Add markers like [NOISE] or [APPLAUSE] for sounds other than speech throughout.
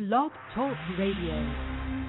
Blog Talk Radio.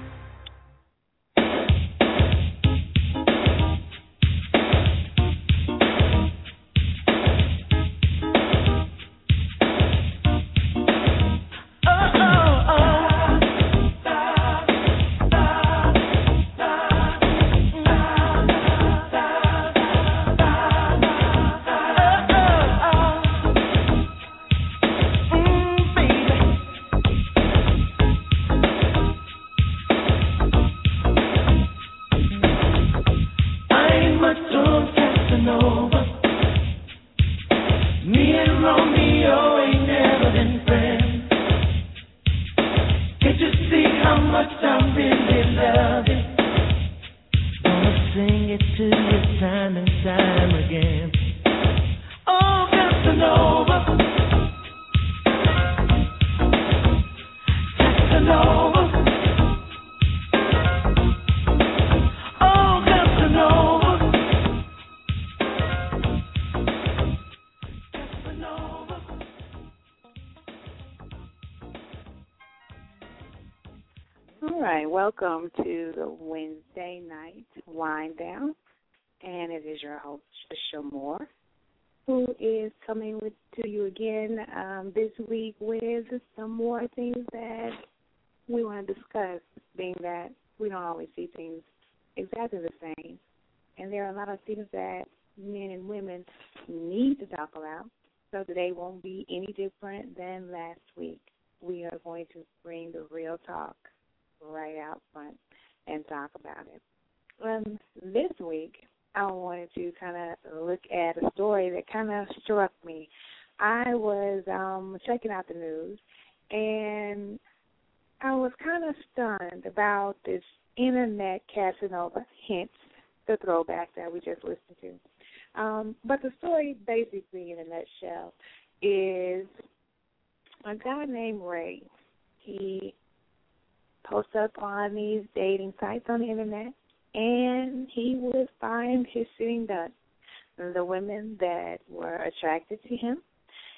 Welcome to the Wednesday night wind down, and it is your host Trisha Moore, who is coming with to you again um, this week with some more things that we want to discuss. Being that we don't always see things exactly the same, and there are a lot of things that men and women need to talk about. So today won't be any different than last week. We are going to bring the real talk right out front and talk about it. Um, this week, I wanted to kind of look at a story that kind of struck me. I was um, checking out the news, and I was kind of stunned about this internet Casanova, hence the throwback that we just listened to. Um, but the story, basically, in a nutshell, is a guy named Ray. He posts up on these dating sites on the internet, and he would find his sitting ducks, the women that were attracted to him.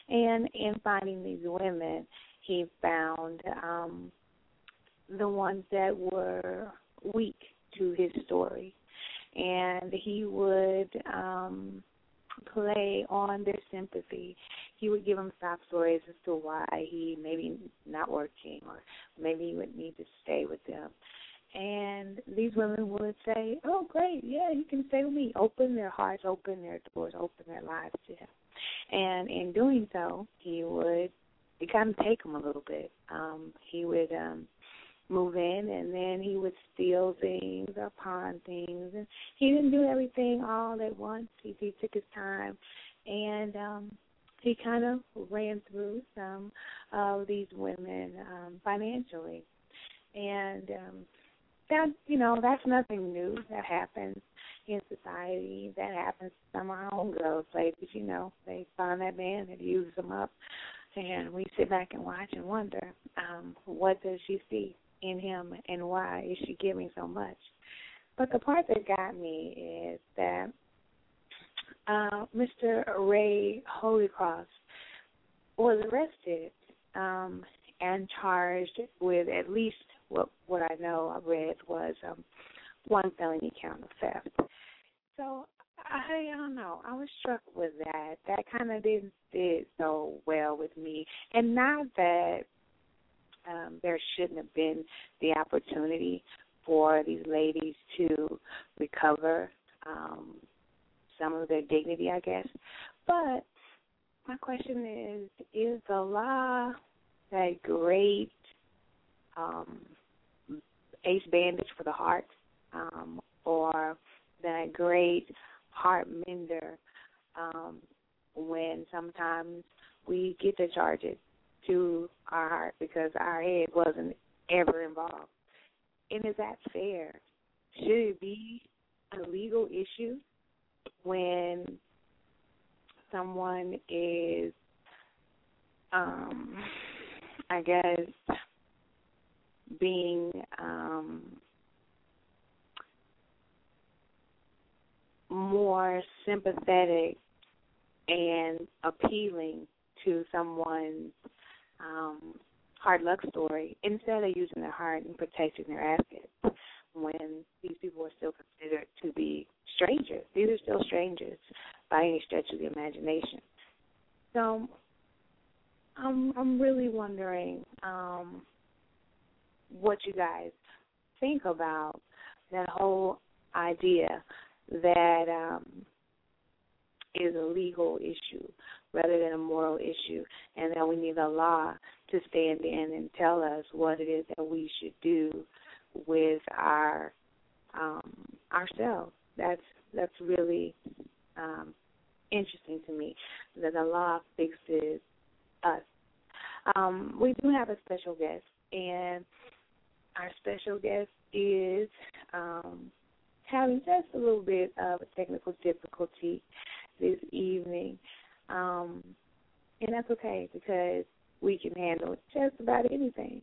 And in finding these women, he found um, the ones that were weak to his story. And he would um, play on their sympathy. He would give them sob stories as to why he maybe not working or maybe he would need to stay with them. And these women would say, "Oh, great, yeah, you can stay with me." Open their hearts, open their doors, open their lives to him. And in doing so, he would it kind of take him a little bit. Um, he would um, move in, and then he would steal things or pawn things, and he didn't do everything all at once. He, he took his time, and um, he kind of ran through some of these women um, financially, and um, that you know that's nothing new. That happens in society. That happens to some of our own girls. You know, they find that man that uses them up, and we sit back and watch and wonder, um, what does she see in him, and why is she giving so much? But the part that got me is that uh, Mr. Ray Holycross was arrested um, and charged with at least what what I know I read was um, one felony count of theft. So I don't know. I was struck with that. That kind of didn't fit so well with me, and not that um, there shouldn't have been the opportunity for these ladies to recover um, some of their dignity, I guess. But my question is: Is the law that great um, ace bandage for the heart, um, or that great heart mender um, when sometimes we get the charges to our heart because our head wasn't ever involved. And is that fair? Should it be a legal issue when someone is, um, I guess, being um, more sympathetic and appealing to someone's um, hard luck story instead of using their heart and protecting their assets when these people are still considered to be strangers. These are still strangers by any stretch of the imagination. So I'm I'm really wondering um, what you guys think about that whole idea that um, is a legal issue rather than a moral issue, and that we need a law to stand in and tell us what it is that we should do with our um, ourselves. That's that's really um, interesting to me that the law fixes us. Um, we do have a special guest, and our special guest is um, having just a little bit of a technical difficulty this evening. Um, and that's okay because we can handle just about anything.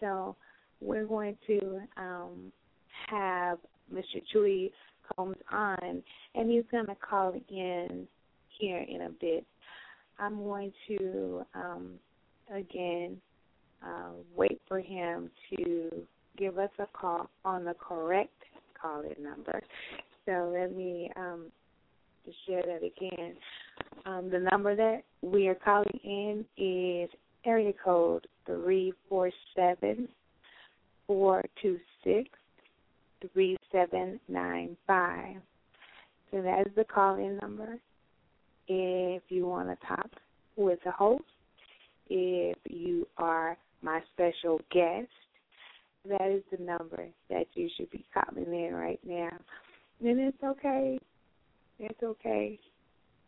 So we're going to um, have Mr. Chewy Coombs on, and he's going to call in here in a bit. I'm going to, um, again, uh, wait for him to give us a call on the correct call in number. So let me um, just share that again. Um, the number that we are calling in is area code three four seven four two six three seven nine five. So that is the call in number. If you want to talk with the host, if you are my special guest, that is the number that you should be calling in right now. And it's okay. It's okay.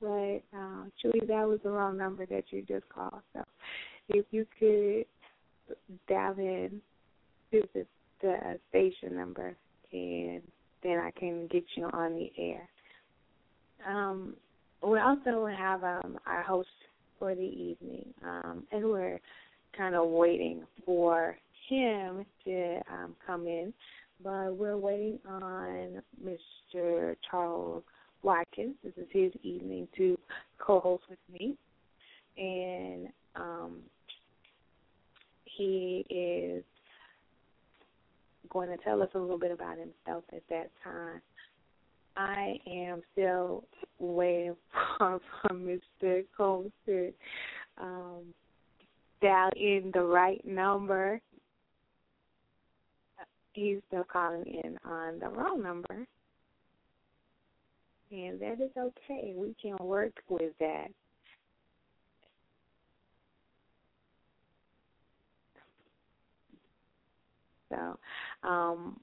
But uh, Chewy, that was the wrong number that you just called. So if you could dial in to the, the station number, and then I can get you on the air. Um, we also have um, our host for the evening, um, and we're kind of waiting for him to um, come in, but we're waiting on Mr. Charles Watkins. This is his evening to co-host with me, and um, he is going to tell us a little bit about himself at that time. I am still waiting for, for Mr. Coombs to um, dial in the right number he's still calling in on the wrong number. And that is okay. We can work with that. So, um,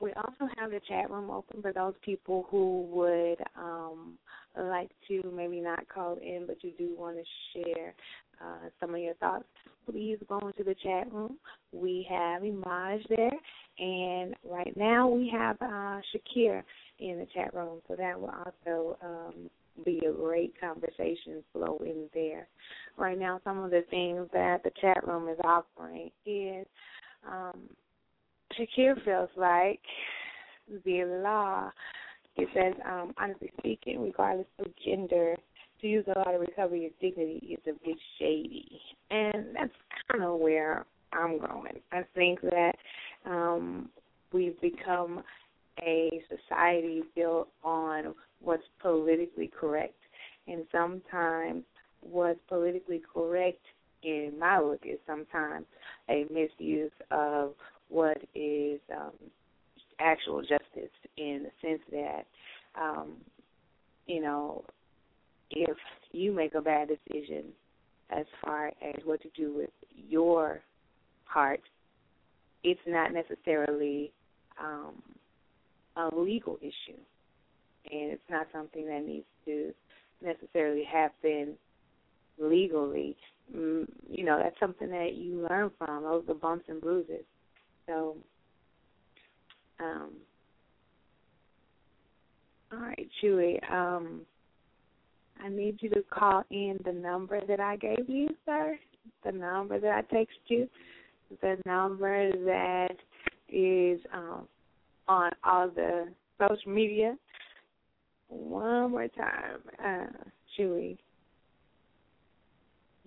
we also have the chat room open for those people who would um, like to maybe not call in, but you do want to share uh, some of your thoughts, please go into the chat room. We have Imaj there, and right now we have uh, Shakir in the chat room, so that will also um, be a great conversation flow in there. Right now, some of the things that the chat room is offering is um, Shakir feels like the law. It says, um, honestly speaking, regardless of gender, to use a lot of recovery of dignity is a bit shady. And that's kind of where I'm going. I think that um, we've become a society built on what's politically correct. And sometimes what's politically correct in my look is sometimes a misuse of what is um, actual justice in the sense that, um, you know, if you make a bad decision as far as what to do with your heart, it's not necessarily um, a legal issue, and it's not something that needs to necessarily happen legally. Mm, you know, that's something that you learn from. Those are bumps and bruises. So, um, all right, Chewy. Um, I need you to call in the number that I gave you, sir. The number that I texted you. The number that is um, on all the social media. One more time, uh, Chewy.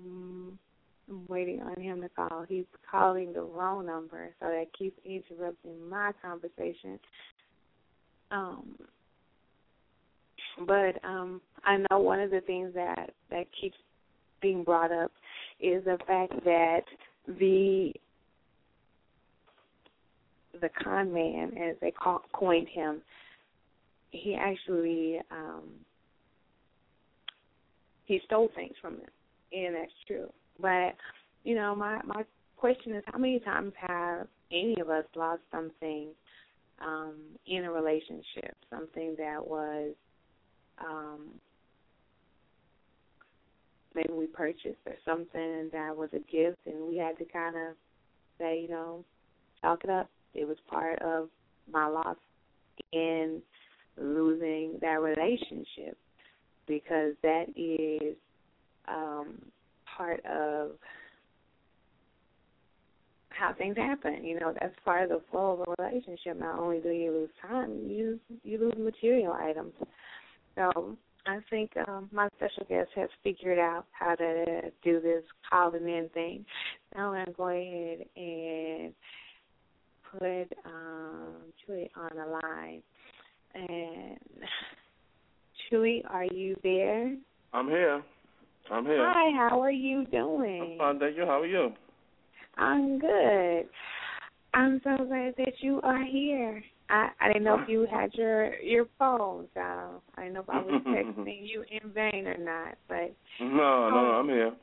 Mm, I'm waiting on him to call. He's calling the wrong number, so that keeps interrupting my conversation. Um, but um, I know one of the things that that keeps being brought up is the fact that the the con man, as they call, coined him, he actually um, he stole things from them, and that's true. But you know, my my question is, how many times have any of us lost something um, in a relationship, something that was um, maybe we purchased or something that was a gift, and we had to kind of say, you know, chalk it up. It was part of my loss in losing that relationship because that is um, part of how things happen. You know, that's part of the flow of a relationship. Not only do you lose time, you you lose material items. So I think um, my special guest has figured out how to do this calling in thing. Now I'm going to go ahead and put um, Chewy on the line. And Chewy, are you there? I'm here. I'm here. Hi, how are you doing? I'm fine, thank you. How are you? I'm good. I'm so glad that you are here. I I didn't know if you had your your phone, so I didn't know if I was [LAUGHS] texting you in vain or not. But no, no, um, I'm here.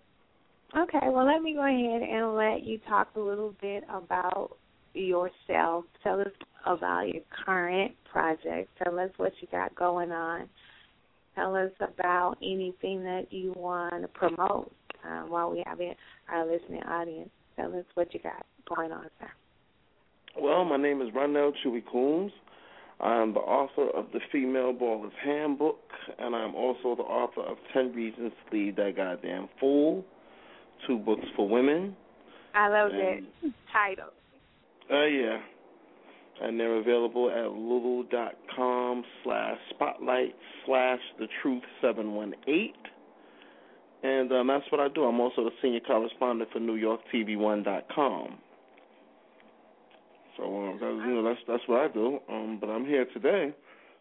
Okay, well let me go ahead and let you talk a little bit about yourself. Tell us about your current project. Tell us what you got going on. Tell us about anything that you want to promote uh, while we have it, our listening audience. Tell us what you got going on, sir. Well, my name is Ronell Chewy Coombs. I'm the author of the Female Baller's Handbook, and I'm also the author of 10 Reasons to Leave That Goddamn Fool, two books for women. I love And- that title. Uh, yeah. And they're available at lulu.com slash spotlight slash the truth 718. And um, that's what I do. I'm also the senior correspondent for NewYorkTV1.com. So um, that's, you know that's that's what I do. Um, but I'm here today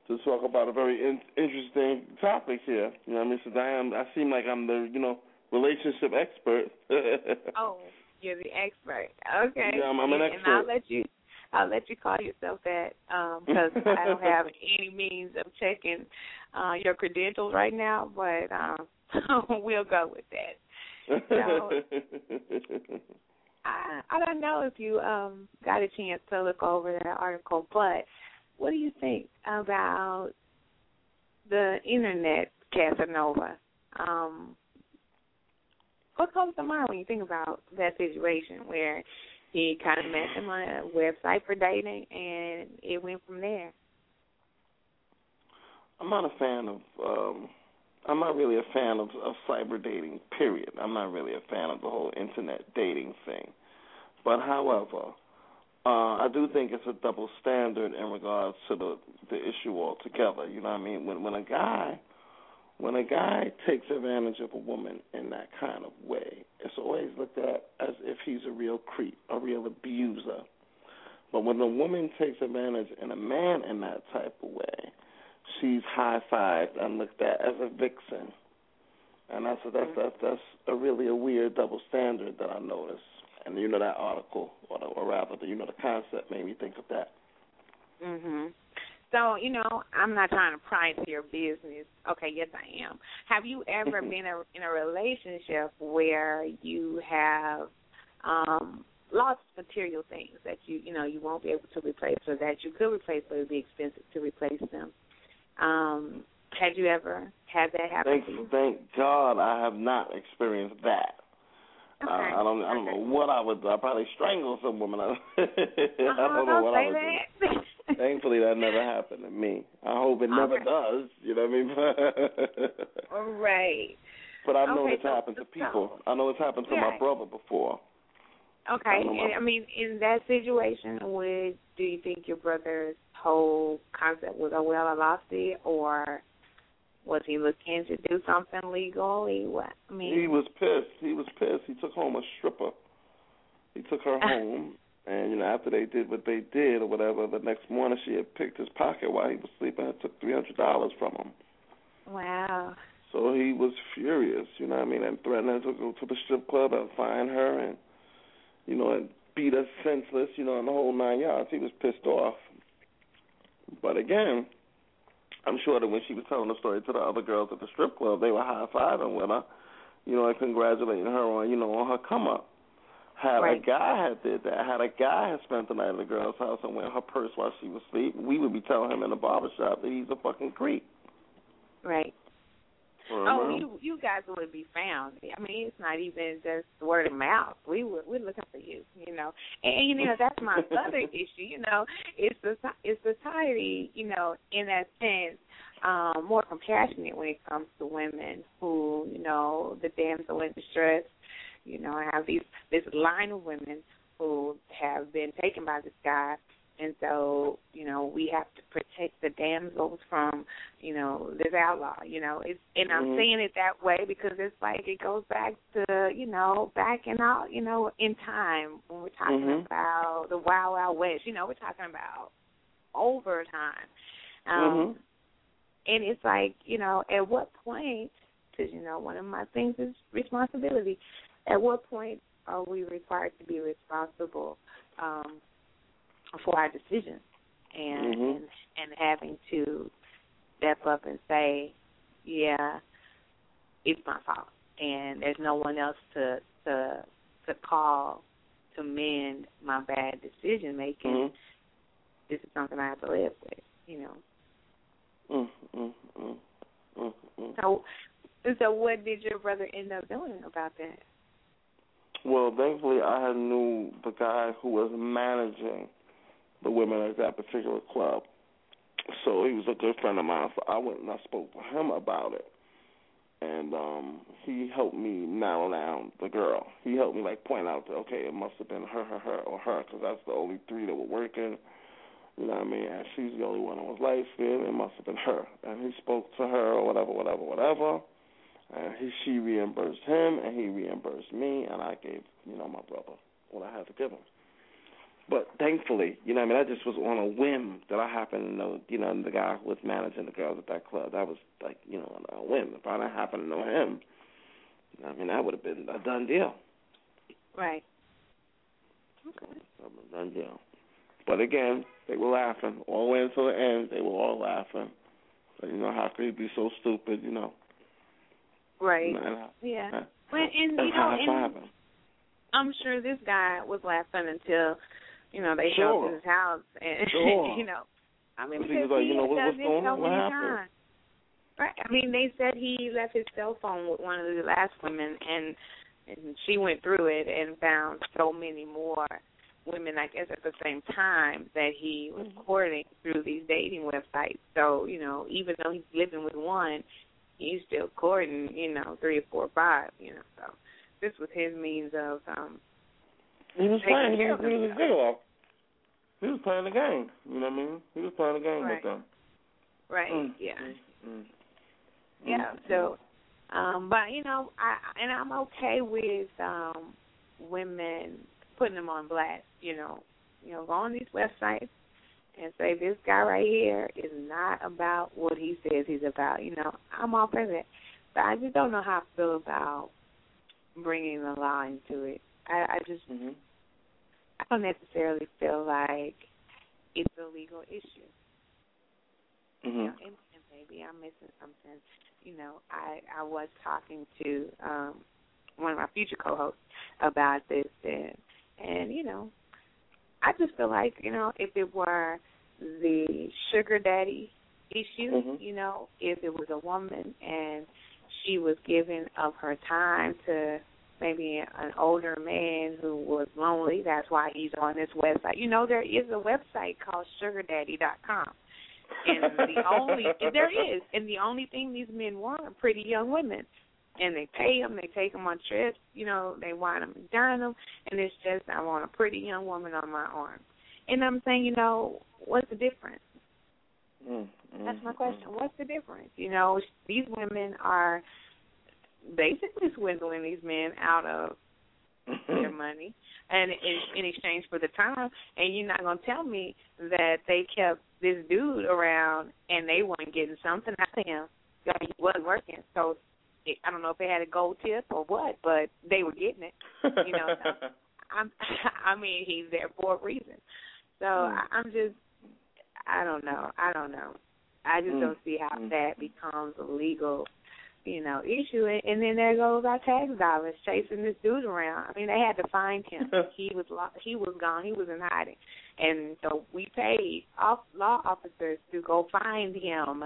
to talk about a very in- interesting topic here. You know, what I mean, I am, I seem like I'm the you know relationship expert. [LAUGHS] Oh, you're the expert. Okay. Yeah, I'm- I'm an And expert. I'll let you. I'll let you call yourself that because I don't [LAUGHS] have any means of checking uh, your credentials right now, but um, [LAUGHS] we'll go with that. I I don't know if you um got a chance to look over that article, but what do you think about the internet Casanova? Um what comes to mind when you think about that situation where he kind of met him on a website for dating and it went from there? I'm not a fan of. um I'm not really a fan of, of cyber dating. Period. I'm not really a fan of the whole internet dating thing. But however, uh, I do think it's a double standard in regards to the the issue altogether. You know what I mean? When when a guy when a guy takes advantage of a woman in that kind of way, it's always looked at as if he's a real creep, a real abuser. But when a woman takes advantage in a man in that type of way, she's high fived and looked at as a vixen. And that's a, that's that's that's a really a weird double standard that I noticed. And you know that article, or, the, or rather, the, you know the concept made me think of that. Mhm. So, you know, I'm not trying to pry into your business. Okay, yes I am. Have you ever been a, in a relationship where you have um lost material things that you you know you won't be able to replace or that you could replace but it would be expensive to replace them? Um had you ever had that happen Thank to you? thank God I have not experienced that. Okay. Uh, I don't I don't know what I would do. I'd probably strangle some woman. [LAUGHS] I Uh-huh, don't know what I would do. [LAUGHS] Thankfully, that never happened to me. I hope it never Okay. does. You know what I mean? [LAUGHS] right. but I know Okay, it's so- happened to so- people. I know it's happened to my brother before. Okay. I. And, I mean, in that situation, would do you think your brother's whole concept was, oh well, I lost it, or was he looking to do something legally? What I mean, He was pissed. He was pissed. He took home a stripper. He took her [LAUGHS] home, and you know after they did what they did or whatever, the next morning she had picked his pocket while he was sleeping and took three hundred dollars from him. wow. So he was furious, you know what I mean, and threatened her to go to the strip club and find her and you know, and beat her senseless, you know, and the whole nine yards. He was pissed off. But again, I'm sure that when she was telling the story to the other girls at the strip club, they were high fiving with her, you know, and congratulating her on, you know, on her come up. Had Right. a guy had did that, had a guy had spent the night at the girl's house and went her purse while she was asleep, we would be telling him in the barber shop that he's a fucking creep. Right. For Oh, you you guys would be found. I mean, it's not even just word of mouth. We would we're looking for you, you know. And you know that's my [LAUGHS] other issue. You know, it's the it's society. You know, in that sense, um, more compassionate when it comes to women who you know the damsel in distress. You know, I have these this line of women who have been taken by this guy and so you know we have to protect the damsels from you know this outlaw you know it's and i'm Mhm. saying it that way because it's like it goes back to you know back in all you know in time when we're talking Mhm. about the wild wild west you know we're talking about over time um Mhm. and it's like you know at what point because you know one of my things is responsibility at what point are we required to be responsible um for our decisions. And Mhm. and and having to step up and say yeah it's my fault. And there's no one else to to to call to mend my bad decision making. Mhm. this is something i have to live with you know. Mm, mm, mm, mm, mm. so so what did your brother end up doing about that? Well, thankfully, I had knew the guy who was managing the women at that particular club, so he was a good friend of mine. So I went and I spoke to him about it, and um he helped me narrow down the girl. He helped me like point out that okay, it must have been her, her, her, or her, because that's the only three that were working. You know what I mean? And she's the only one that was light skinned. It must have been her. And he spoke to her or whatever, whatever, whatever. And he, she reimbursed him, and he reimbursed me, and I gave, you know, my brother what I had to give him. But thankfully, you know, I mean, that just was on a whim that I happened to know, you know, the guy who was managing the girls at that club. That was like, you know, on a whim. If I didn't happen to know him, I mean, that would have been a done deal. right would a done deal. But again, they were laughing all the way until the end. They were all laughing. So, you know, how could you be so stupid? You know, right And I- yeah I- well and you know and. I'm sure this guy was laughing until, you know, they Sure. up to his house and [LAUGHS] Sure. you know. I mean, because like, you know, what- what's going on? What happened? times. Right. I mean, they said he left his cell phone with one of the last women, and and she went through it and found so many more women, I guess, at the same time that he was courting through these dating websites. So, you know, even though he's living with one, he's still courting, you know, three or four or five, you know. So this was his means of um He was playing. He was, he was a gigolo. He was playing the game. You know what I mean? He was playing the game Right. with them. right, Mm. yeah. Mm. Yeah. So, um, but you know, I and I'm okay with um women putting them on blast. You know, you know, go on these websites and say this guy right here is not about what he says he's about. You know, I'm all for that, but I just don't know how I feel about bringing the law into it. I, I just Mhm. I don't necessarily feel like it's a legal issue. you know, and, and maybe I'm missing something. You know, I I was talking to um one of my future co-hosts about this, and and you know, I just feel like you know if it were the sugar daddy issue. Mhm. You know, if it was a woman and she was giving of her time to maybe an older man who was lonely, that's why he's on this website. You know, there is a website called SugarDaddy.com. And the only and there is, and the only thing these men want are pretty young women, and they pay them, they take them on trips, you know, they wine them and dine them, and it's just I want a pretty young woman on my arm, and I'm saying, you know, what's the difference? Mm, That's my mm, question. What's the difference? You know, these women are basically swindling these men out of mm. [LAUGHS] their money and in, in exchange for the time. And you're not going to tell me that they kept this dude around and they weren't getting something out of him. I mean, he wasn't working. So it, i don't know if they had a gold tip or what but they were getting it you know, [LAUGHS] i'm [LAUGHS] i mean he's there for a reason. So I, i'm just i don't know. I don't know. I just Mm, don't see how mm. that becomes legal you know, issue and, and then there goes our tax dollars chasing this dude around. I mean, they had to find him. [LAUGHS] he was lo- he was gone. He was in hiding, and so we paid off law officers to go find him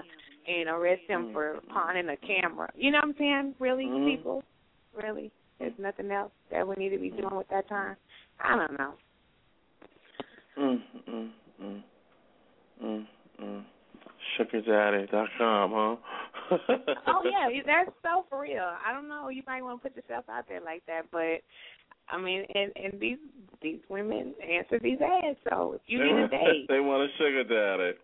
and arrest him for pawning a camera. You know what I'm saying? Really, Mhm. people, really, there's nothing else that we need to be doing with that time. I don't know. mm, mm, mm, mm, mm. SugarDaddy.com, huh? Oh yeah, [LAUGHS] that's so for real. I don't know. You might want to put yourself out there like that, but I mean, and and these these women answer these ads. So if you they need a date, [LAUGHS] They want a sugar daddy.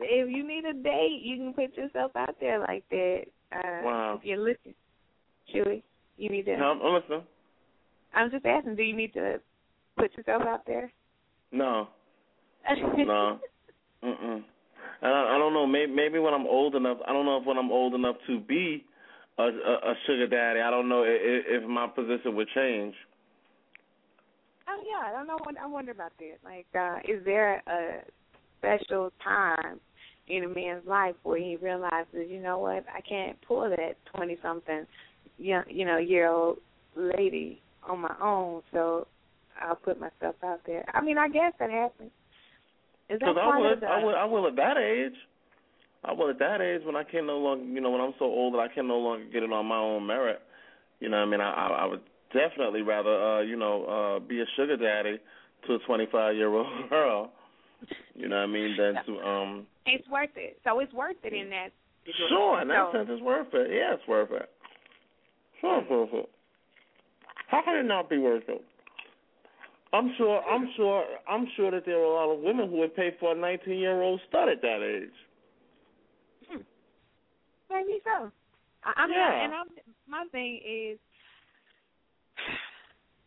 if you need a date, you can put yourself out there like that. Uh, Wow. If you're looking, Chewy, you need to. No, I'm listening. I'm just asking, do you need to put yourself out there? No, [LAUGHS] no. Mm-mm. And I, I don't know. Maybe maybe when I'm old enough, I don't know if when I'm old enough to be a, a, a sugar daddy, I don't know if, if my position would change. Oh yeah, I don't know. I wonder about that. Like, uh, is there a special time in a man's life where he realizes, you know what, I can't pull that twenty something, young, you know, year old lady on my own, so I'll put myself out there. I mean, I guess that happens. Is that Because I part would, of the? I would, I will at that age. I will at that age when I can no longer, you know, when I'm so old that I can no longer get it on my own merit. You know, what I mean, I, I, I would definitely rather, uh, you know, uh, be a sugar daddy to a 25 year old [LAUGHS] girl. You know what I mean? Than to, um. It's worth it. So it's worth it in that. Sure, in that So- sense, it's worth it. Yeah, it's worth it. Sure, it's worth it. How can it not be worth it? I'm sure. I'm sure. I'm sure that there are a lot of women who would pay for a 19 year old stud at that age. Hmm. Maybe so. I, I'm Yeah. not, and I'm, my thing is,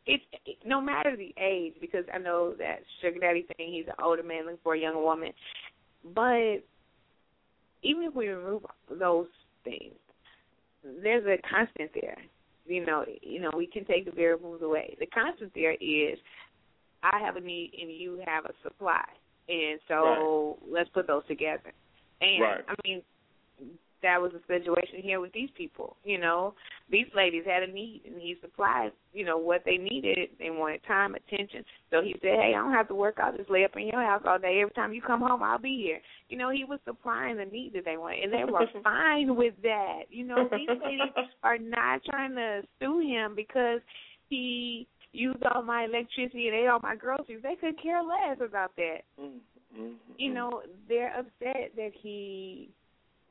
it's it, no matter the age, because I know that sugar daddy thing, he's an older man looking for a younger woman, but even if we remove those things, there's a constant there. You know, you know, we can take the variables away. The constant there is, I have a need and you have a supply, and so let's put those together. And Right. I mean, that was the situation here with these people. You know, these ladies had a need, and he supplied, you know, what they needed. They wanted time, attention. So he said, "Hey, I don't have to work. I'll just lay up in your house all day. Every time you come home, I'll be here." You know, he was supplying the need that they wanted, and they were [LAUGHS] fine with that. You know, these ladies [LAUGHS] are not trying to sue him because he used all my electricity and ate all my groceries. They could care less about that Mm-hmm. you know, they're upset that he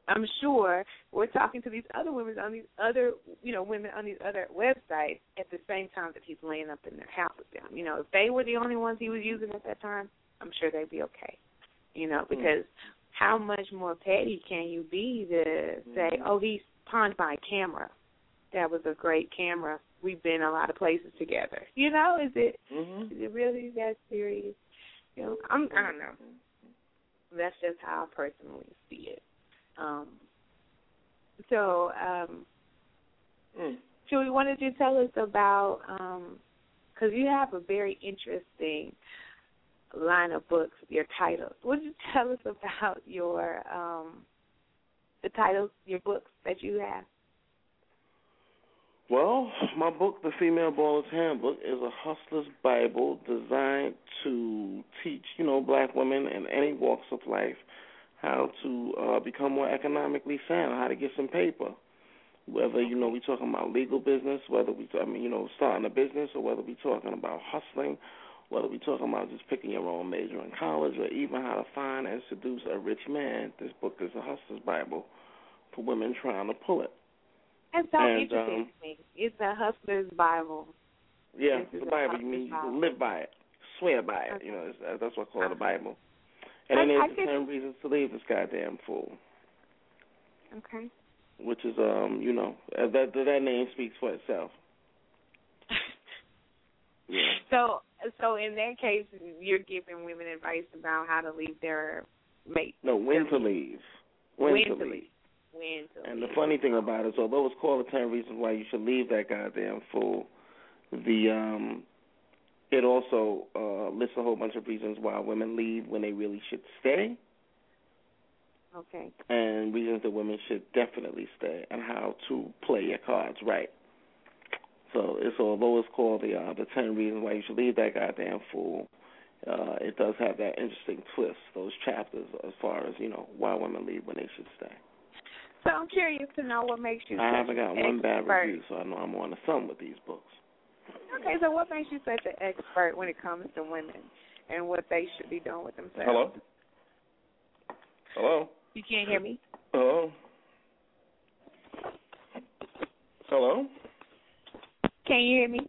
I'm sure we're talking to these other women on these other you know, women on these other websites at the same time that he's laying up in their house with them. You know, if they were the only ones he was using at that time, I'm sure they'd be okay. You know, because how much more petty can you be to say, Oh, he's pawned my camera. That was a great camera. We've been a lot of places together. You know, is it Mm-hmm. is it really that serious? You know, I'm I don't know. That's just how I personally see it. Um so, um Mm. Chewy, why don't you tell us about um because you have a very interesting line of books, your titles. Would you tell us about your um the titles, your books that you have? Well, my book, The Female Baller's Handbook, is a hustler's Bible designed to teach, you know, black women in any walks of life how to uh, become more economically sound, how to get some paper. Whether you know we talking about legal business, whether we I mean you know starting a business, or whether we talking about hustling, whether we talking about just picking your own major in college, or even how to find and seduce a rich man. This book is a hustler's Bible for women trying to pull it. That's so And, interesting um, to me. It's a hustler's Bible. Yeah, the a Bible. You mean you live by it, swear by it. Okay. You know, it's, uh, that's what I call it, the. Bible. And I- then there's the ten reasons to leave this goddamn fool, Okay. which is um, you know, uh, that that name speaks for itself. [LAUGHS] Yeah. So, so in that case, you're giving women advice about how to leave their mate. No, when to leave. When, When to to leave. leave. When And the funny thing about it is, although it's called the ten reasons why you should leave that goddamn fool, the um, it also uh lists a whole bunch of reasons why women leave when they really should stay. Okay. and reasons that women should definitely stay and how to play your cards right. So it's although it's called the uh, the ten reasons why you should leave that goddamn fool, uh, it does have that interesting twist, those chapters as far as, you know, why women leave when they should stay. So I'm curious to know what makes you. I haven't got an one bad review, so I know I'm on the sun with these books. Okay, so what makes you such an expert when it comes to women and what they should be doing with themselves? Hello? Hello? You can't hear me. Hello? Hello? Can you hear me?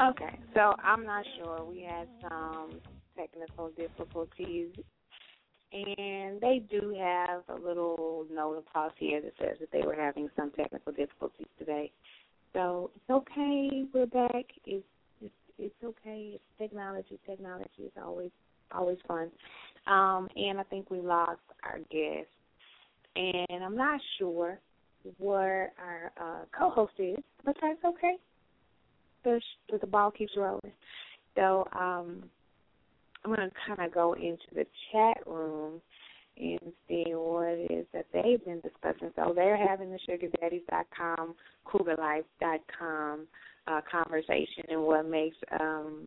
Okay, so I'm not sure. We had some technical difficulties, and they do have a little note of across here that says that they were having some technical difficulties today. So it's okay. We're back. It's it's, it's okay. It's technology. Technology is always always fun. Um, and I think we lost our guest, and I'm not sure where our uh, co-host is, but that's okay the the ball keeps rolling. So um, I'm to kind of go into the chat room and see what it is that they've been discussing. So they're having the SugarDaddies.com, CougarLife.com uh, conversation and what makes um,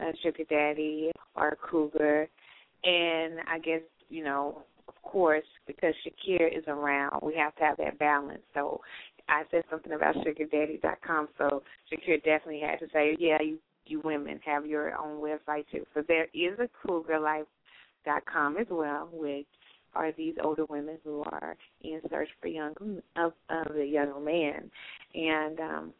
a sugar daddy or a cougar. And I guess you know, of course, because Shakir is around, we have to have that balance. So I said something about sugardaddy.com, so Shakir definitely had to say, yeah, you you women have your own website too. So there is a cougarlife.com as well, which are these older women who are in search for young of, of the younger man, and um,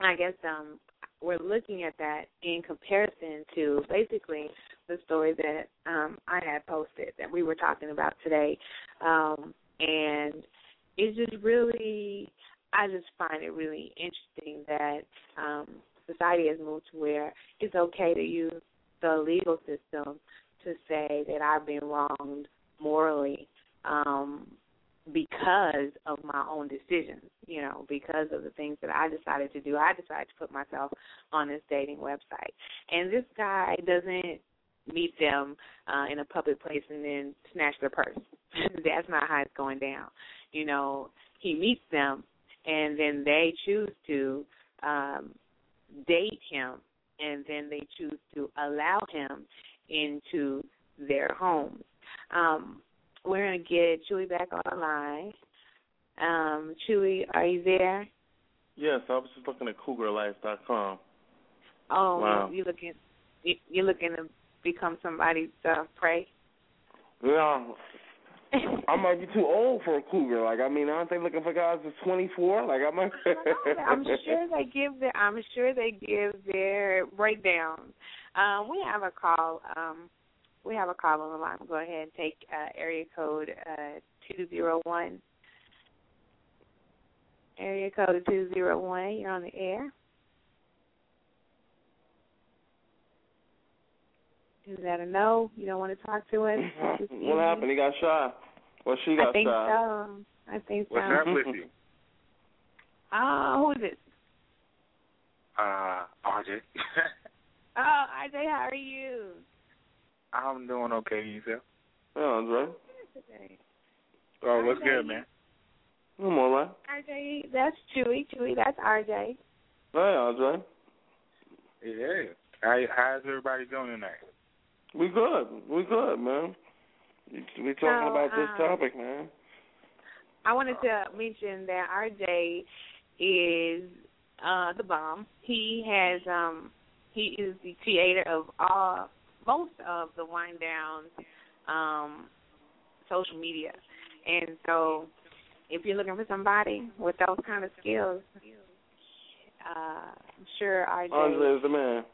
I guess um, we're looking at that in comparison to basically the story that um I had posted that we were talking about today. Um and it's just really I just find it really interesting that um society has moved to where it's okay to use the legal system to say that I've been wronged morally um because of my own decisions, you know, because of the things that I decided to do. I decided to put myself on this dating website. And this guy doesn't meet them uh in a public place and then snatch their purse. [LAUGHS] That's not how it's going down. You know, he meets them and then they choose to um date him and then they choose to allow him into their homes. Um, we're going to get Chewy back online. Um, Chewy, are you there? Yes, I was just looking at CougarLife.com. Oh, Wow. you looking you, you're looking to become somebody's uh, prey? Yeah, I might be too old for a cougar. Like, I mean, aren't they looking for guys that's 24? Like, I might. I'm sure they give their I'm sure they give their breakdowns. Um, we have a call. Um, we have a call on the line. Go ahead and take uh, area code uh, two zero one. Area code two zero one. You're on the air. Is that a no? You don't want to talk to [LAUGHS] us? this what happened? He got shy. Well, she got I think shy. so. I think so. What's up with you? [LAUGHS] Uh, who is it? Uh, RJ. [LAUGHS] Oh, RJ, how are you? I'm doing okay. Yourself? Yeah, Andre. Today. Oh, what's RJ. good, man? I'm all right. RJ, that's Chewy. Chewy, that's RJ. Hey, Andre. Yeah. How, how's everybody doing tonight? We good. We good, man. We talking So, about this um, topic, man. I wanted to mention that RJ is uh the bomb. He has um he is the creator of all most of the wind downs um social media. And so if you're looking for somebody with those kind of skills, uh I'm sure RJ Andre is the man.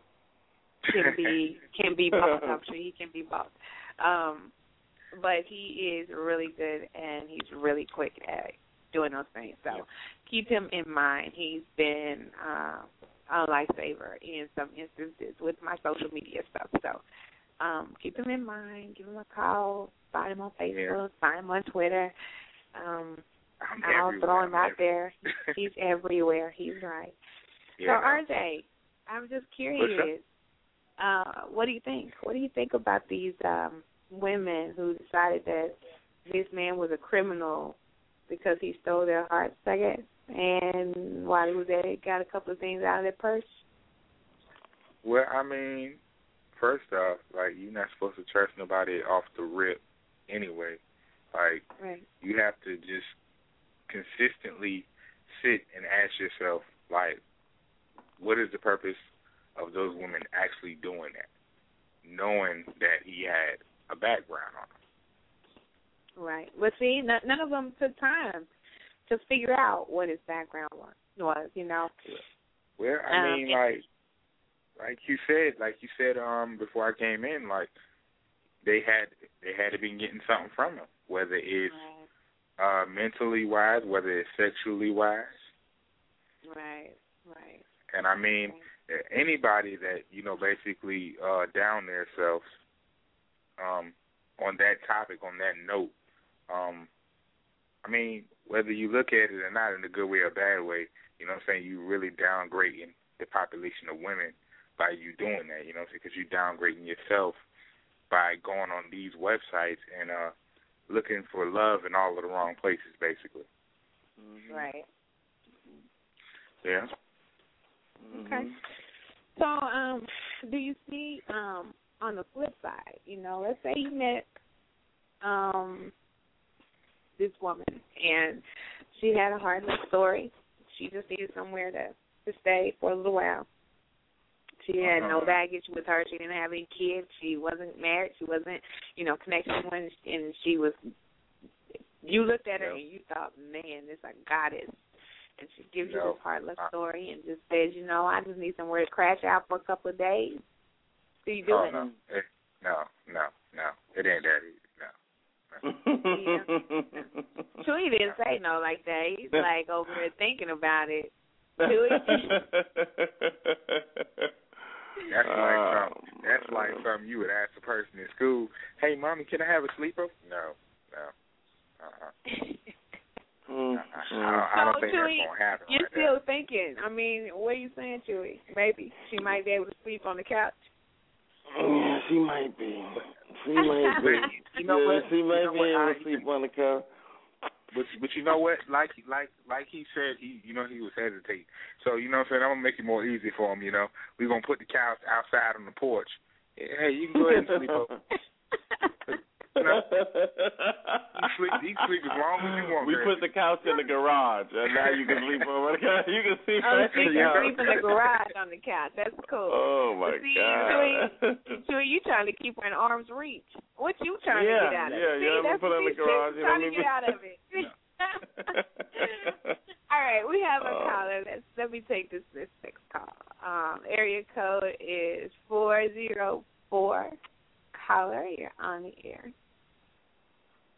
Can be can be [LAUGHS] both. I'm sure he can be both. Um, but he is really good and he's really quick at doing those things. So keep him in mind. He's been uh, a lifesaver in some instances with my social media stuff. So um, keep him in mind. Give him a call. Find him on Facebook. Find him on Twitter. Um, I'm I'll everywhere. throw him I'm out there. He's everywhere. He's right. [LAUGHS] yeah. So RJ, I'm just curious. Uh, what do you think? What do you think about these um, women who decided that this man was a criminal because he stole their hearts, I guess, and while he was at it, got a couple of things out of their purse? Well, I mean, first off, like you're not supposed to trust nobody off the rip, anyway. Like Right. you have to just consistently sit and ask yourself, like, what is the purpose of those women actually doing that, knowing that he had a background on him. Right. But see, n- none of them took time to figure out what his background was. Was you know? Well, I Um, mean, like, like you said, like you said, um, before I came in, like, they had they had to be getting something from him, whether it's Right. uh mentally wise, whether it's sexually wise, Right. Right. and I mean, anybody that you know basically uh down themselves um on that topic on that note um I mean whether you look at it or not in a good way or bad way you know what I'm saying you really downgrading the population of women by you doing that you know because you downgrading yourself by going on these websites and uh looking for love in all of the wrong places basically. Right. yeah Okay. So, um, do you see um on the flip side, you know, let's say you met um this woman and she had a hard luck story. She just needed somewhere to to stay for a little while. She had no Uh-huh. baggage with her. She didn't have any kids. She wasn't married. She wasn't, you know, connected to anyone. And she was. You looked at her and you thought, man, this is a goddess and she gives you No. this hard luck I- story and just says, you know, I just need somewhere to crash out for a couple of days. Do you do oh it? no Eh, no, no, no. It ain't that easy. No. Chewy [LAUGHS] [LAUGHS] didn't say no like that. He's like over there thinking about it. Chewy. [LAUGHS] That's like Oh, something. That's like something you would ask a person in school. Hey, mommy, can I have a sleeper? No, no. Uh-uh. Mm, I. I don't So, think Chewy, that's gonna happen. You're like still that. thinking. I mean, what are you saying, Chewy? Maybe she might be able to sleep on the couch. Yeah, she might be. She [LAUGHS] might be. You know yeah, what? she might You know be what? able to sleep on the couch. But but you know what? Like like like he said, he you know he was hesitating. So you know what I'm saying. I'm gonna make it more easy for him. You know, we're gonna put the couch outside on the porch. Hey, you can go ahead and sleep over. [LAUGHS] You know, you sleep, you can sleep as long as you want. We girl. put the couch in the garage, and now you can sleep over the couch. You can sleep Oh, right she in the can sleep in the garage on the couch. That's cool. Oh my See, god! Chewy, you trying to keep her in arm's reach. What you trying Yeah, to get out of yeah, it? See, yeah, let me that's put her what in the garage, you trying let to get out of it. [LAUGHS] [LAUGHS] All right, we have a Oh. caller. Let's let me take this this next call. Um, area code is four zero four. Caller, you're on the air.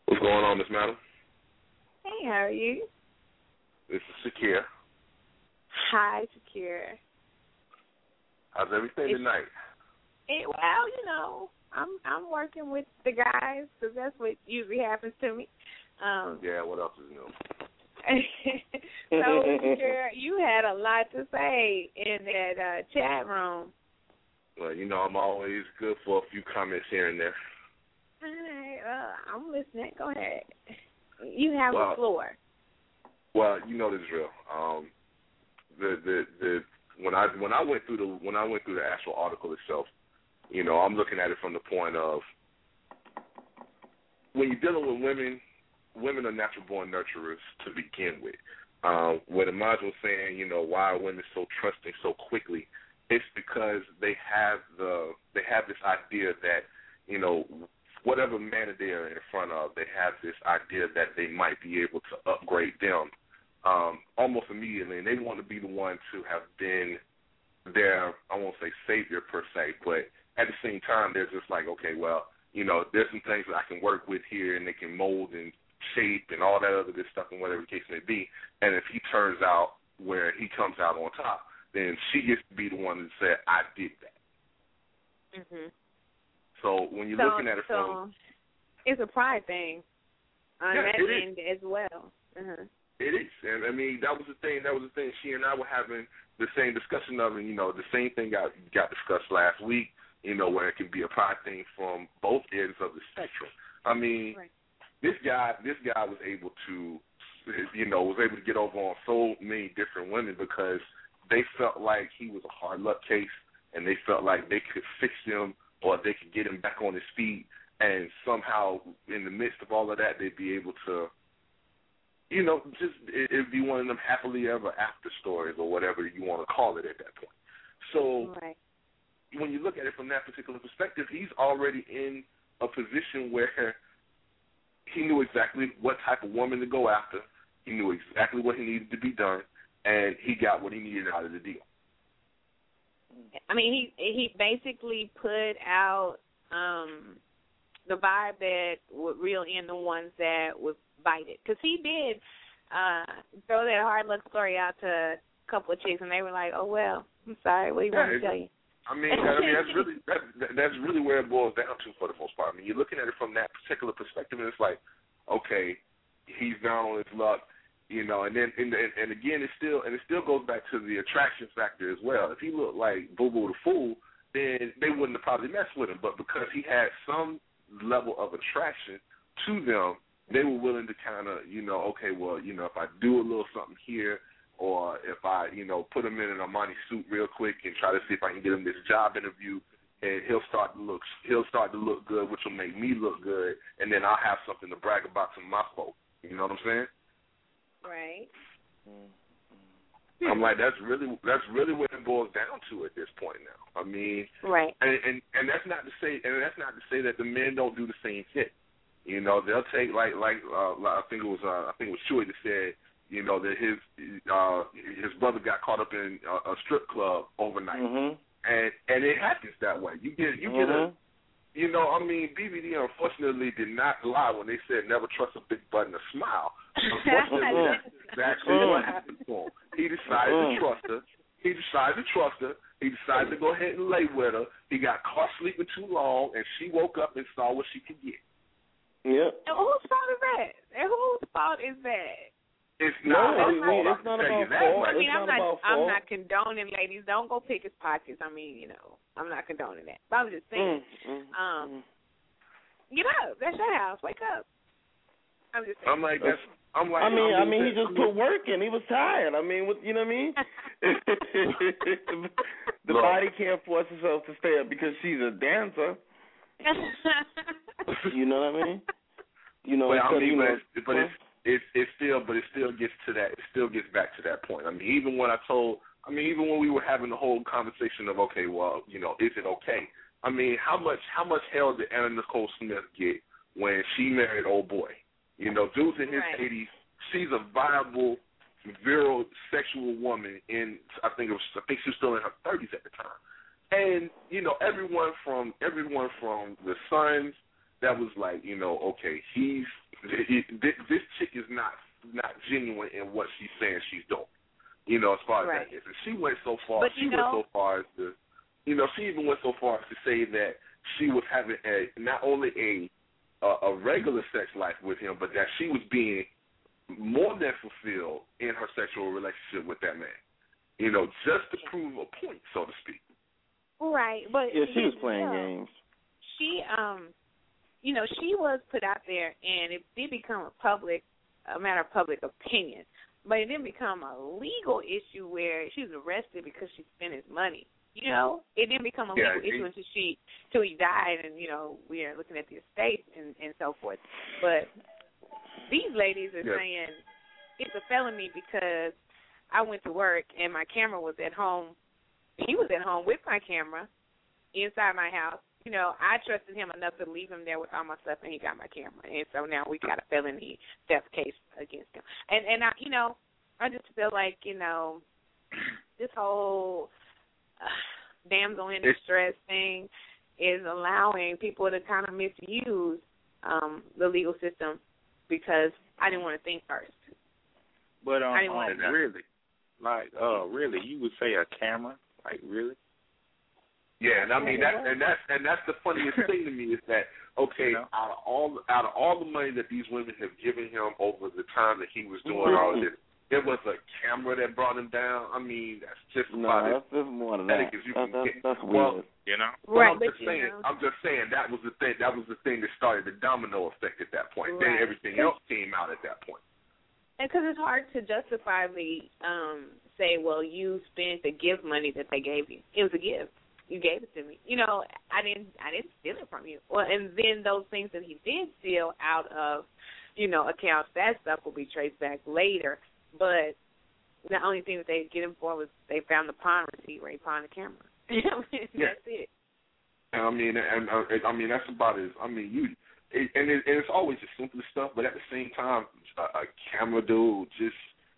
What's going on, Miss Madam? Hey, how are you? This is Shakir. Hi, Secure. How's everything It's- tonight? It, well, you know, I'm I'm working with the guys because that's what usually happens to me. Um, Yeah, what else is new? [LAUGHS] so, Secure, [LAUGHS] you had a lot to say in that uh, chat room. Well, you know, I'm always good for a few comments here and there. All right, well, I'm listening. Go ahead. You have Well, the floor. Well, you know this real. Um, the the the when I when I went through the when I went through the actual article itself, you know, I'm looking at it from the point of when you're dealing with women, women are natural born nurturers to begin with. Um, where the module saying, you know, why are women so trusting so quickly? It's because they have the they have this idea that, you know, whatever man they are in front of, they have this idea that they might be able to upgrade them um, almost immediately, and they want to be the one to have been their I won't say savior per se, but at the same time, they're just like, okay, well, you know, there's some things that I can work with here, and they can mold and shape and all that other good stuff, and whatever the case may be. And if he turns out where he comes out on top, then she gets to be the one that said, I did that. hmm So when you're so, looking at it from it's a pride thing on Yeah, that it is. end as well. Uh-huh. It is, and I mean that was the thing. That was the thing. She and I were having the same discussion of, and you know, the same thing got got discussed last week. You know, where it can be a pride thing from both ends of the spectrum. I mean, Right. this guy, this guy was able to, you know, was able to get over on so many different women because they felt like he was a hard luck case, and they felt like they could fix him or they could get him back on his feet, and somehow in the midst of all of that, they'd be able to you know, just it, it'd be one of them happily ever after stories or whatever you want to call it at that point. So Right. when you look at it from that particular perspective, he's already in a position where he knew exactly what type of woman to go after. He knew exactly what he needed to be done, and he got what he needed out of the deal. I mean, he he basically put out um the vibe that would reel in the ones that would bite it, because he did uh throw that hard luck story out to a couple of chicks, and they were like, "Oh well, I'm sorry, what do you Yeah, want to tell you?" I mean, I mean that's really that, that- that's really where it boils down to for the most part. I mean, you're looking at it from that particular perspective, and it's like, okay, he's down on his luck, you know, and then and, and, again, it still and it still goes back to the attraction factor as well. If he looked like Boo Boo the Fool, then they wouldn't have probably messed with him. But because he had some level of attraction to them, they were willing to kind of, you know, okay, well, you know, if I do a little something here, or if I, you know, put him in an Armani suit real quick and try to see if I can get him this job interview, and he'll start to look, he'll start to look good, which will make me look good, and then I'll have something to brag about to my folks. You know what I'm saying? Right. I'm like, that's really, that's really what it boils down to at this point now. I mean, Right. and and and that's not to say and that's not to say that the men don't do the same thing. You know, they'll take like like uh, I think it was uh, I think it was Chewy that said you know that his uh, his brother got caught up in a, a strip club overnight, Mhm. and and it happens that way. You get you get a Mhm. You know, I mean, BBD unfortunately did not lie when they said never trust a big butt and a smile. Unfortunately, [LAUGHS] that's exactly what happened to him. He decided to mm. trust her. He decided to trust her. He decided to go ahead and lay with her. He got caught sleeping too long, and she woke up and saw what she could get. Yep. And whose fault is that? And whose fault is that? It's No, not her it- fault. it's not about that fault. I mean, It's I'm not not. I'm not condoning, ladies. Don't go pick his pockets. I mean, you know, I'm not condoning that. But I'm just saying, Mm, mm, um, mm. get up. That's your house. Wake up. I'm just saying. I'm like that's. I'm like. I mean, I I'm mean, he just put work in. He was tired. I mean, what you know what I mean? [LAUGHS] [LAUGHS] the Look. body can't force itself to stay up because she's a dancer. [LAUGHS] You know what I mean? You know, But I mean, you but know, but it's it's it's still, but it still gets to that. It still gets back to that point. I mean, even when I told, I mean, even when we were having the whole conversation of, okay, well, you know, is it okay? I mean, how much how much hell did Anna Nicole Smith get when she married old boy? You know, dude's in his Right. eighties. She's a viable, virile, sexual woman. In I think it was, I think she was still in her thirties at the time. And you know, everyone from everyone from the sons that was like, you know, okay, he's he, this, this chick is not not genuine in what she's saying she's doing. You know, as far as Right. that is, and she went so far. But she you went so far as to, you know, she even went so far as to say that she was having a not only a a, a regular sex life with him, but that she was being more than fulfilled in her sexual relationship with that man. You know, just to prove a point, so to speak. right, but yeah, she was here's the playing games. She, um, you know, she was put out there, and it did become a public, a matter of public opinion. But it didn't become a legal issue where she was arrested because she spent his money. You know, it didn't become a legal issue until she, till he died, and you know, we are looking at the estate and and so forth. But these ladies are Yeah. saying it's a felony because I went to work and my camera was at home. He was at home with my camera inside my house. You know, I trusted him enough to leave him there with all my stuff, and he got my camera. And so now we got a felony theft case against him. And and I, you know, I just feel like you know, [CLEARS THROAT] this whole uh, damsel in distress thing is allowing people to kind of misuse um the legal system because I didn't want to think first. But um, I didn't um, want to- really, like, uh, really, you would say a camera? Like, really? Yeah, and I mean that, and that's and that's the funniest thing to me is that okay, You know? out of all out of all the money that these women have given him over the time that he was doing all of this, it was a camera that brought him down. I mean, that's just No, about that's, that's more than pathetic that. as you That's, can that's, get. that's Well, weird. You know? Well, right, I'm just saying. know, I'm just saying that was the thing. That was the thing that started the domino effect at that point. Then everything else came out at that point. And because it's hard to justifiably um say, well, you spent the gift money that they gave you. It was a gift. You gave it to me. You know, I didn't. I didn't steal it from you. Well, and then those things that he did steal out of, you know, accounts, that stuff will be traced back later. But the only thing that they get him for was they found the pawn receipt where he pawned the camera. [LAUGHS] [LAUGHS] Yeah. that's it. And I mean, and uh, I mean that's about as I mean you, it, and, it, and it's always the simplest stuff. But at the same time, a, a camera dude just.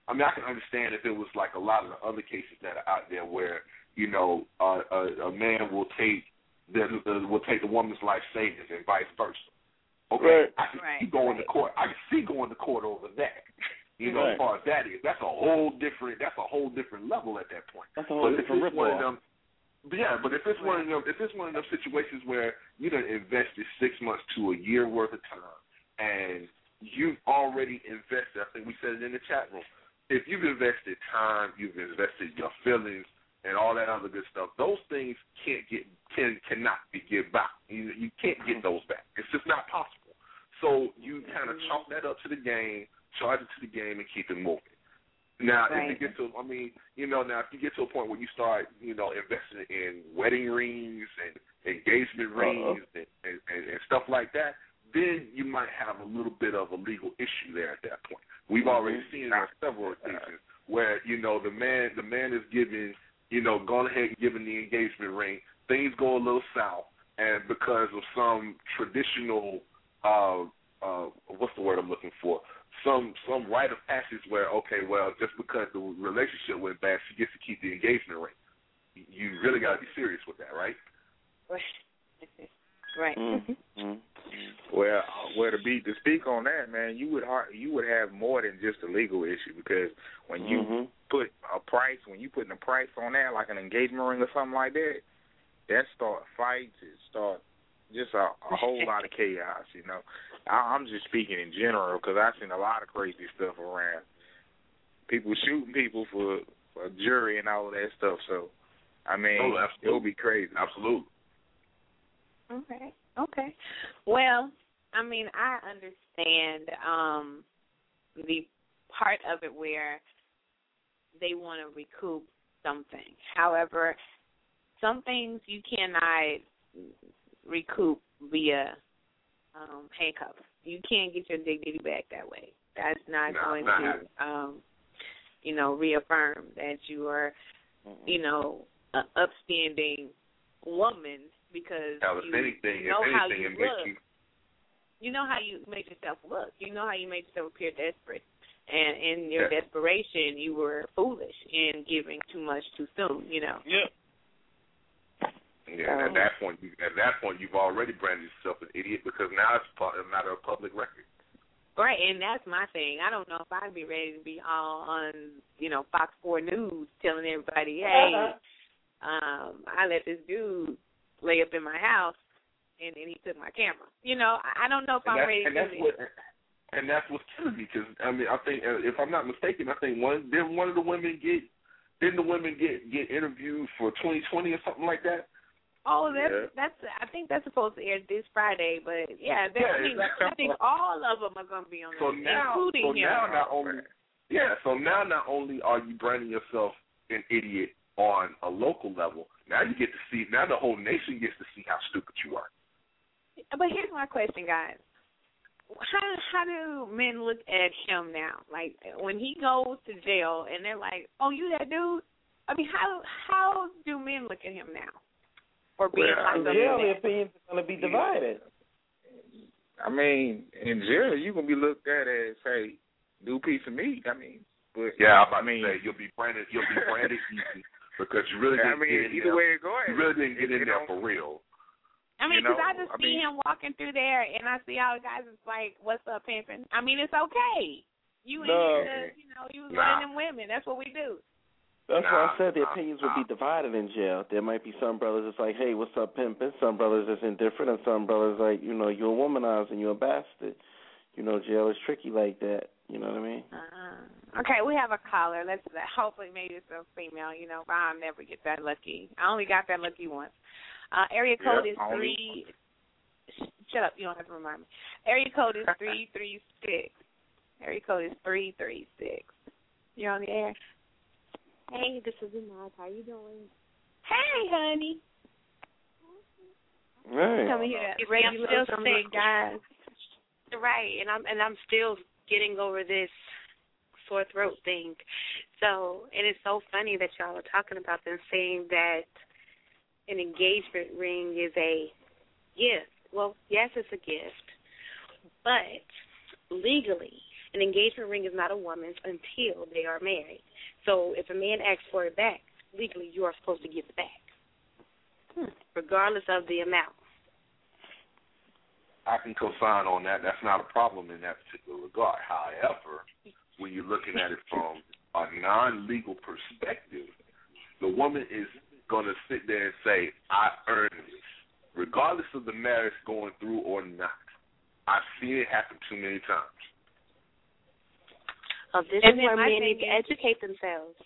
I mean, I can understand if it was like a lot of the other cases that are out there where you know uh, a, a man will take the, the will take the woman's life savings and vice versa. Okay, Right. I can Right, see going to court. I can see going to court over that. You know, Right. as far as that is, that's a whole different. That's a whole different level at that point. That's a whole But different it's one of them, but yeah, but if it's one of them, if it's one of them situations where you done invested six months to a year worth of time, and you've already invested, I think we said it in the chat room. If you've invested time, you've invested your feelings and all that other good stuff. Those things can't get can cannot be give back. You you can't get mm-hmm. those back. It's just not possible. So you kind of mm-hmm. chalk that up to the game, charge it to the game, and keep it moving. Now, Right. if you get to, I mean, you know, now if you get to a point where you start, you know, investing in wedding rings and engagement uh-huh. rings and, and, and, and stuff like that, then you might have a little bit of a legal issue there at that point. We've already mm-hmm. seen it on several occasions where you know the man, the man is giving, you know, gone ahead and giving the engagement ring. Things go a little south, and because of some traditional, uh, uh, what's the word I'm looking for? some some rite of passage where okay, well, just because the relationship went bad, she gets to keep the engagement ring. You really got to be serious with that, right? [LAUGHS] Right. Right. Mm-hmm. Well, well to be to speak on that, man, you would har you would have more than just a legal issue because when you Mhm. put a price, when you putting a price on that, like an engagement ring or something like that, that start fights, it start just a, a whole lot of chaos. You know, I, I'm just speaking in general because I've seen a lot of crazy stuff around. People shooting people for, for jury and all of that stuff. So, I mean, Oh, absolutely. it'll be crazy. Absolutely. Okay. Okay. Well, I mean, I understand um the part of it where they want to recoup something. However, some things you cannot recoup via um handcuffs. You can't get your dignity back that way. That's not No, going not to um you know, reaffirm that you are you know, an upstanding woman because Now, if you anything, know if how anything, you it look. you You know how you make yourself look. You know how you make yourself appear desperate. And in your Yeah. desperation, you were foolish in giving too much too soon. You know. Yeah. Yeah, at that point, you, at that point, you've already branded yourself an idiot because now it's pu- a matter of public record. Right, and that's my thing. I don't know if I'd be ready to be all on, you know, Fox Four News telling everybody, "Hey, um, I let this dude lay up in my house, and then he took my camera." You know, I I don't know if and I'm that's, ready and to that's do what, and that's what's killing me because I mean, I think uh, if I'm not mistaken, I think one didn't one of the women get didn't the women get get interviewed for 2020 or something like that? Oh, that's Yeah. that's. I think that's supposed to air this Friday, but yeah, that, Yeah, I mean, exactly. I think all of them are going to be on So there, now, including so him. now not only yeah, so now not only are you branding yourself an idiot on a local level, now you get to see now the whole nation gets to see how stupid you are. But here's my question, guys. How how do men look at him now? Like when he goes to jail and they're like, "Oh, you that dude?" I mean, how how do men look at him now? For being Well, like yeah, a the opinions are going to be divided. I mean, in jail, you're gonna be looked at as, hey, new piece of meat. I mean, but Yeah, I'm about I mean, to say you'll be branded you'll be branded easy because you really didn't mean, get in either there. way it goes, you really didn't get in there for real. I mean, You because I just I see mean- him walking through there, and I see all the guys. It's like, "What's up, pimping?" I mean, it's okay. You in No. here you know, you was Nah. running them women. That's what we do. That's why I said the nah, opinions would be divided in jail. There might be some brothers that's like, hey, what's up, pimping? Some brothers that's indifferent, and some brothers like, you know, you're a womanizer and you're a bastard. You know, jail is tricky like that. You know what I mean? Uh, okay, we have a caller. Let's hopefully maybe it's a female. You know, but I'll never get that lucky. I only got that lucky once. Uh, area code Yep, is only three. Shut up! You don't have to remind me. Area code is [LAUGHS] three three six. Area code is three three six. You're on the air. Hey, this is Imad. How you doing? Hey, honey. Right. Come here. Get ready, You I'm still some sick. guys. Right, and I'm and I'm still getting over this sore throat thing. So, and it's so funny that y'all are talking about them saying that an engagement ring is a gift. Well, yes, it's a gift, but legally, an engagement ring is not a woman's until they are married. So, if a man asks for it back, legally, you are supposed to give it back, hmm. regardless of the amount. I can co-sign on that. That's not a problem in that particular regard. However, when you're looking at it from a non-legal perspective, the woman is going to sit there and say, "I earned this," regardless of the marriage going through or not. I've seen it happen too many times. Oh, this And is then where my men need to educate themselves.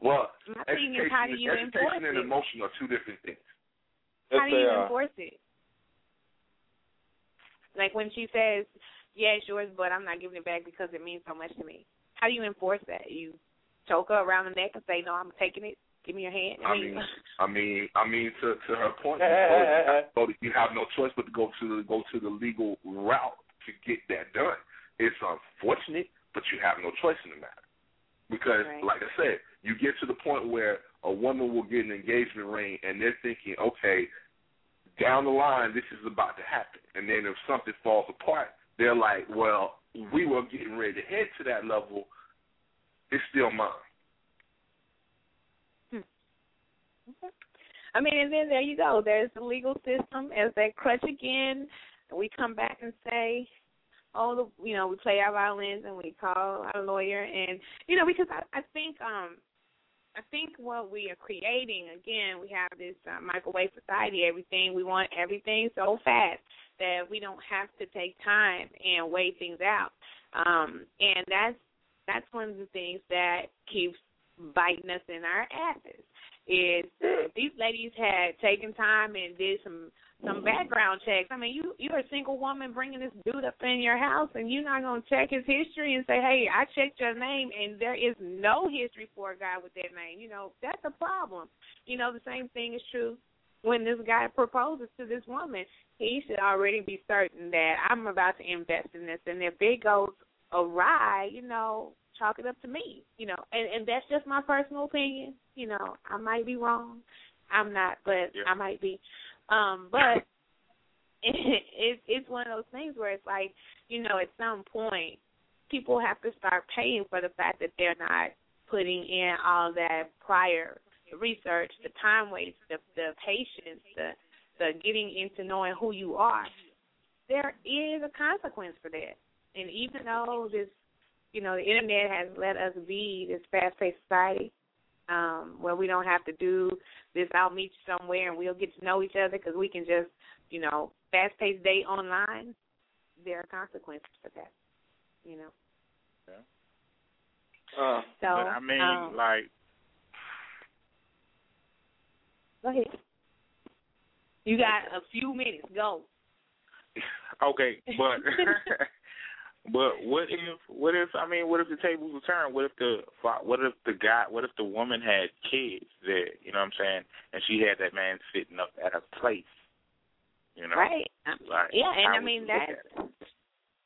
Well, My thing is, how do you education enforce and it? emotion are two different things. How do you enforce it? Like when she says, "Yeah, it's yours, but I'm not giving it back because it means so much to me." How do you enforce that? You choke her around the neck and say, "No, I'm taking it. Give me your hand." I mean, I mean, I mean, to to her point, you, [LAUGHS] know, you have no choice but to go to the go to the legal route to get that done. It's unfortunate, but you have no choice in the matter because, Right. like I said, you get to the point where a woman will get an engagement ring and they're thinking, okay, down the line this is about to happen, and then if something falls apart, they're like, well, we were getting ready to head to that level. It's still mine. I mean, and then there you go. There's the legal system as that crutch again. We come back and say, oh, the, you know, we play our violins and we call our lawyer, and you know, because I, I think, um, I think what we are creating again, we have this uh, microwave society. Everything we want, everything so fast that we don't have to take time and weigh things out. Um, and that's that's one of the things that keeps biting us in our asses. Is if [LAUGHS] these ladies had taken time and did some some background checks. I mean, you you're a single woman bringing this dude up in your house, and you're not gonna check his history and say, "Hey, I checked your name, and there is no history for a guy with that name." You know, that's a problem. You know, the same thing is true when this guy proposes to this woman. He should already be certain that I'm about to invest in this, and if it goes awry, you know, chalk it up to me. You know, and and that's just my personal opinion. You know, I might be wrong. I'm not, but yeah. I might be. Um, but it, [LAUGHS] it it's one of those things where it's like, you know, at some point, people have to start paying for the fact that they're not putting in all that prior research, the time waste, the the patience, the the getting into knowing who you are. There is a consequence for that. And even though this, you know, the internet has let us be this fast-paced society, um, where we don't have to do this. I'll meet you somewhere and we'll get to know each other because we can just, you know, fast-paced date online. There are consequences for that, you know. Yeah. Uh, So, but I mean, um, like, go ahead. You got a few minutes. Go. [LAUGHS] okay, but [LAUGHS] but what if what if I mean what if the tables were turned? What if the what if the guy what if the woman had kids that you know what I'm saying, and she had that man sitting up at her place, you know? Right. Um, like, yeah, and I mean that's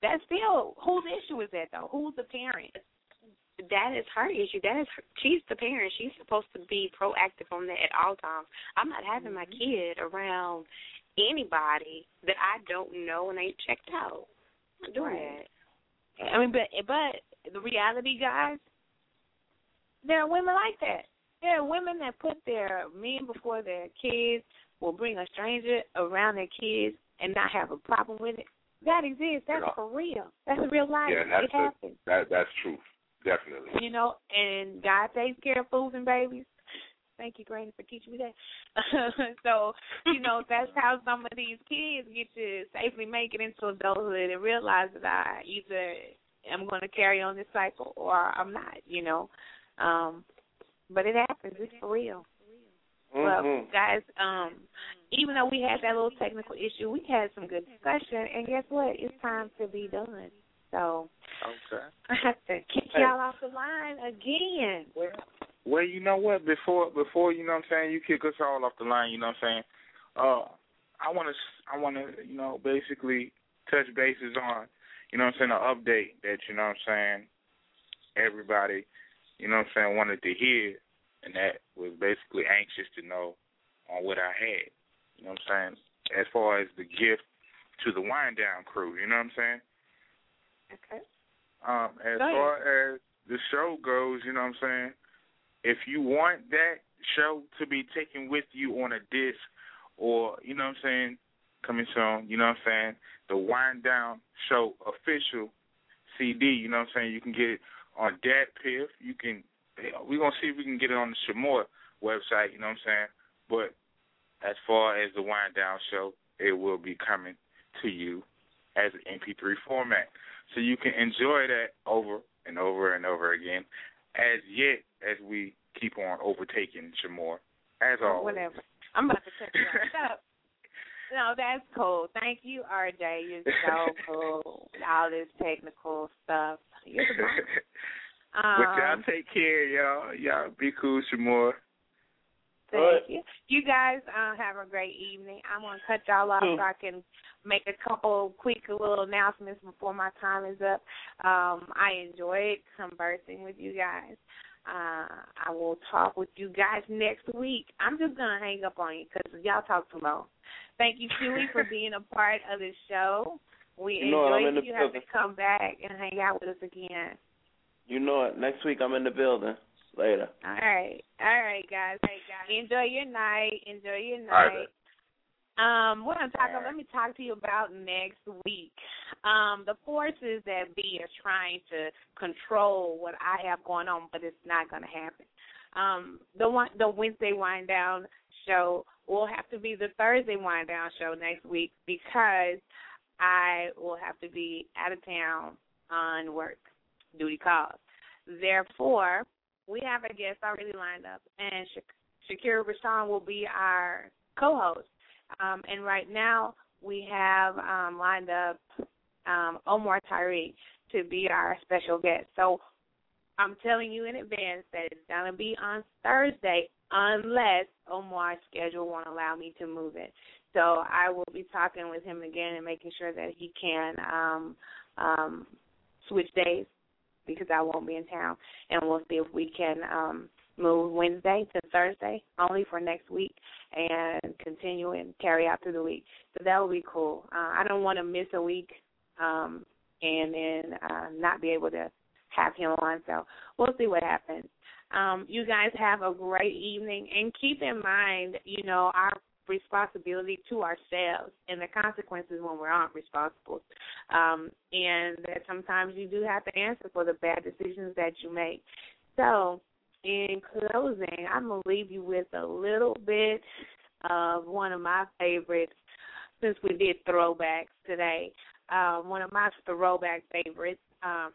that's still whose issue is that though? Who's the parent? that is her issue. That is her, she's the parent. She's supposed to be proactive on that at all times. I'm not having my mm-hmm. kid around anybody that I don't know and ain't checked out. I'm not doing Right. that. I mean, but but the reality, guys, there are women like that. There are women that put their men before their kids, will bring a stranger around their kids and not have a problem with it. That exists. That's Yeah. for real. That's real life. Yeah, that's it happens. That that's true. definitely. You know, and God takes care of fools and babies. Thank you, Granny, for teaching me that. [LAUGHS] so, you know, [LAUGHS] that's how some of these kids get to safely make it into adulthood and realize that I either am going to carry on this cycle or I'm not, you know. Um, but it happens. It's for real. mhm. Well, guys, um, even though we had that little technical issue, we had some good discussion. And guess what? It's time to be done. So Okay. I have to kick Hey. y'all off the line again. Well, well, you know what? Before before you know what I'm saying, you kick us all off the line. You know what I'm saying? Uh, I want to I want to you know basically touch bases on you know what I'm saying an update that you know what I'm saying everybody you know what I'm saying wanted to hear, and that was basically anxious to know on what I had. You know what I'm saying? As far as the gift to the wind down crew. You know what I'm saying? Okay. Um, as Go ahead. far as the show goes, you know what I'm saying? If you want that show to be taken with you on a disc or, you know what I'm saying, coming soon, you know what I'm saying, the Wind Down Show official CD, you know what I'm saying, you can get it on Dat Piff. You can, we're going to see if we can get it on the Sh' Moore website, you know what I'm saying? But as far as the Wind Down Show, it will be coming to you as an MP3 format so you can enjoy that over and over and over again as yet as we keep on overtaking Sh' Moore. As always. Whatever. I'm about to cut you off. No, that's cool. Thank you, RJ. You're so [LAUGHS] cool. All this technical stuff. You're the. Um, [LAUGHS] but y'all take care, y'all. Y'all be cool, Sh' Moore. Thank you. You guys uh, have a great evening. I'm gonna cut y'all off so I can make a couple quick little announcements before my time is up. Um, I enjoyed conversing with you guys. Uh, I will talk with you guys next week. I'm just gonna hang up on you because y'all talk too long. Thank you, Chewy, for [LAUGHS] being a part of the show. We You know I'm enjoyed in you. You have to come back and hang out with us again. You know it. Next week I'm in the building. Later. All right. All right, guys. Hey, guys. Enjoy your night. Enjoy your All right, night. Um, we're gonna talk. Let me talk to you about next week. Um, the forces that be are trying to control what I have going on, but it's not gonna happen. Um, the one, the Wednesday wind down show will have to be the Thursday wind down show next week because I will have to be out of town on work duty calls. Therefore, we have a guest already lined up, and Sha- Shakira Rashawn will be our co-host. Um, and right now, we have um, lined up um, Omar Tyree to be our special guest. So I'm telling you in advance that it's going to be on Thursday unless Omar's schedule won't allow me to move it. So I will be talking with him again and making sure that he can um, um, switch days because I won't be in town, and we'll see if we can um, move Wednesday to Thursday only for next week and continue and carry out through the week. So that will be cool. Uh, I don't want to miss a week um, and then uh, not be able to have him on. So we'll see what happens. Um, you guys have a great evening, and keep in mind, you know, our responsibility to ourselves and the consequences when we aren't responsible. Um, and that sometimes you do have to answer for the bad decisions that you make. So, in closing, I'm going to leave you with a little bit of one of my favorites since we did throwbacks today. Um, one of my throwback favorites. Um,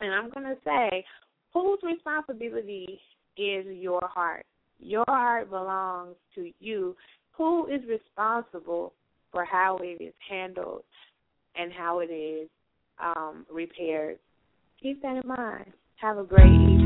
and I'm going to say, whose responsibility is your heart? Your heart belongs to you. Who is responsible for how it is handled and how it is um, repaired? Keep that in mind. Have a great evening.